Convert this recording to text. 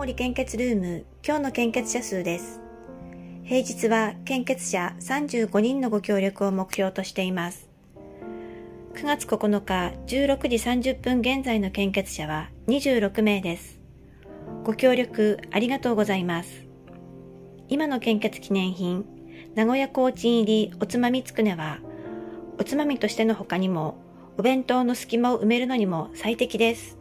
森献血ルーム今日の献血者数です。平日は献血者35人のご協力を目標としています。9月9日16時30分現在の献血者は26名です。ご協力ありがとうございます。今の献血記念品名古屋コーチン入りおつまみつくねはおつまみとしての他にもお弁当の隙間を埋めるのにも最適です。